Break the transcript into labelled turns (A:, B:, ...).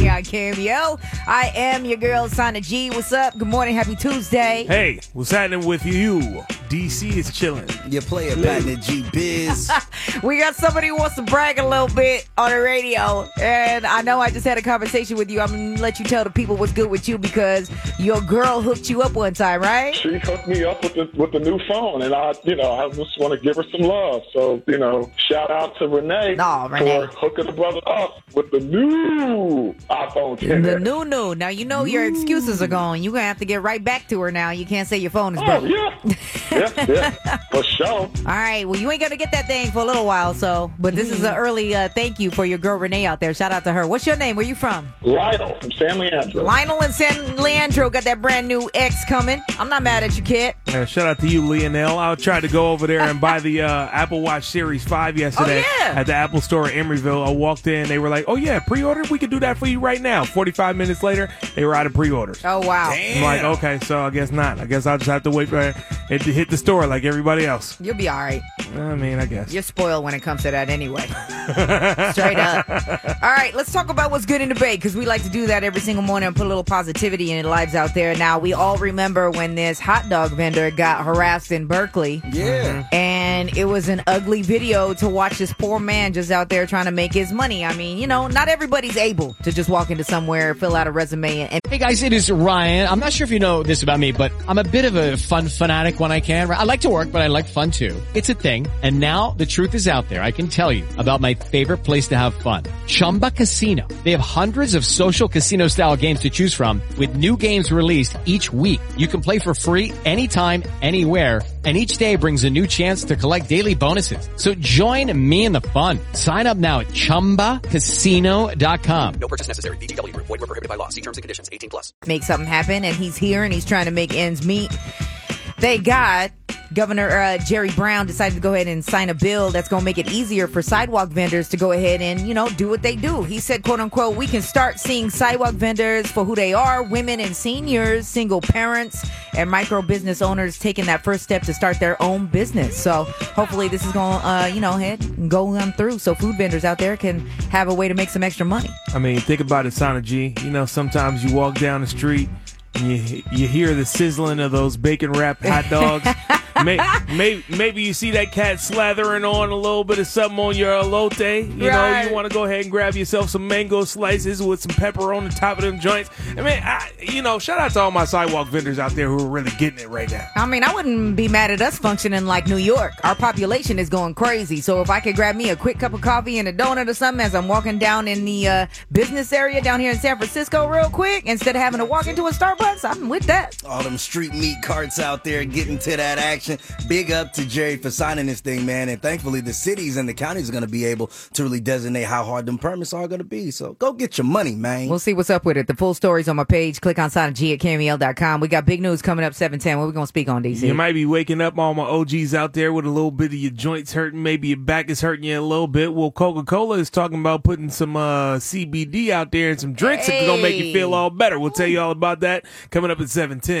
A: Yeah, I Cameo. I am your girl, Sana G. What's up? Good morning. Happy Tuesday.
B: Hey, what's happening with you? DC is chilling.
C: Your player partner G Biz.
A: We got somebody who wants to brag a little bit on the radio. And I know I just had a conversation with you. I'm going to let you tell the people what's good with you because your girl hooked you up one time, right?
D: she hooked me up with the with the new phone, and I, you know, I just want to give her some love. So, you know, shout out to Renee
A: Aw, Renee.
D: for hooking the brother up with the new iPhone 10.
A: The new new. Now you know your excuses are gone. You're gonna have to get right back to her now. You can't say your phone is
D: Oh
A: broke.
D: yeah, yeah, yeah, for sure.
A: All right. Well, you ain't gonna get that thing for a little while. So, but this is an early uh, thank you for your girl Renee out there. Shout out to her. What's your name? Where you from?
D: Lionel from San Leandro.
A: Lionel and San Leandro got that brand new X coming. I'm not mad at you, kid.
B: Uh, shout out to you, Lionel. I tried to go over there and buy the uh, Apple Watch Series 5 yesterday
A: Oh, yeah.
B: at the Apple Store in Emeryville. I walked in. They were like, oh, yeah, pre order? We can do that for you right now. 45 minutes later, they were out of pre orders.
A: Oh wow.
B: I'm like, okay, so I guess not. I guess I'll just have to wait for it to hit the store like everybody else.
A: You'll be all right.
B: I mean, I guess.
A: You're spoiled when it comes to that anyway. Straight up. All right, let's talk about what's good in the Bay because we like to do that every single morning and put a little positivity in the lives out there. Now, we all remember when this hot dog vendor got harassed in Berkeley.
C: Yeah.
A: And it was an ugly video to watch this poor man just out there trying to make his money. I mean, you know, not everybody's able to just walk into somewhere, fill out a resume, and, and
E: Hey guys, it is Ryan. I'm not sure if you know this about me, but I'm a bit of a fun fanatic when I can. I like to work, but I like fun too. It's a thing. And now the truth is out there. I can tell you about my favorite place to have fun. Chumba Casino. They have hundreds of social casino style games to choose from with new games released each week. You can play for free anytime, anywhere. And each day brings a new chance to collect daily bonuses. So join me in the fun. Sign up now at ChumbaCasino.com.
F: No purchase necessary. VGW Group. Void were prohibited by law. See terms and conditions. 18 plus.
A: make something happen. And he's here and he's trying to make ends meet. Thank God, Governor uh, Jerry Brown decided to go ahead and sign a bill that's going to make it easier for sidewalk vendors to go ahead and, you know, do what they do. He said, quote unquote, we can start seeing sidewalk vendors for who they are women and seniors, single parents, and micro business owners taking that first step to start their own business. So hopefully this is going to, uh, you know, head and go on through so food vendors out there can have a way to make some extra money.
B: I mean, think about it, Sana G. You know, sometimes you walk down the street and you you hear the sizzling of those bacon wrapped hot dogs. May, may, maybe you see that cat slathering on a little bit of something on your elote. You know, you want to go ahead and grab yourself some mango slices with some pepper on the top of them joints. I mean, I, you know, shout out to all my sidewalk vendors out there who are really getting it right now.
A: I mean, I wouldn't be mad at us functioning like New York. Our population is going crazy. So if I could grab me a quick cup of coffee and a donut or something as I'm walking down in the uh, business area down here in San Francisco real quick, instead of having to walk into a Starbucks, I'm with that.
C: All them street meat carts out there getting to that action. Big up to Jerry for signing this thing, man. And thankfully, the cities and the counties are going to be able to really designate how hard them permits are going to be. So go get your money, man.
A: We'll see what's up with it. The full story's on my page. Click on Sana G at kmel.com. We got big news coming up 710. What we going to speak on, DC?
B: You might be waking up all my OGs out there with a little bit of your joints hurting, maybe your back is hurting you a little bit. Well, Coca Cola is talking about putting some uh, CBD out there and some drinks that are gonna make you feel all better. We'll tell you all about that coming up at seven ten.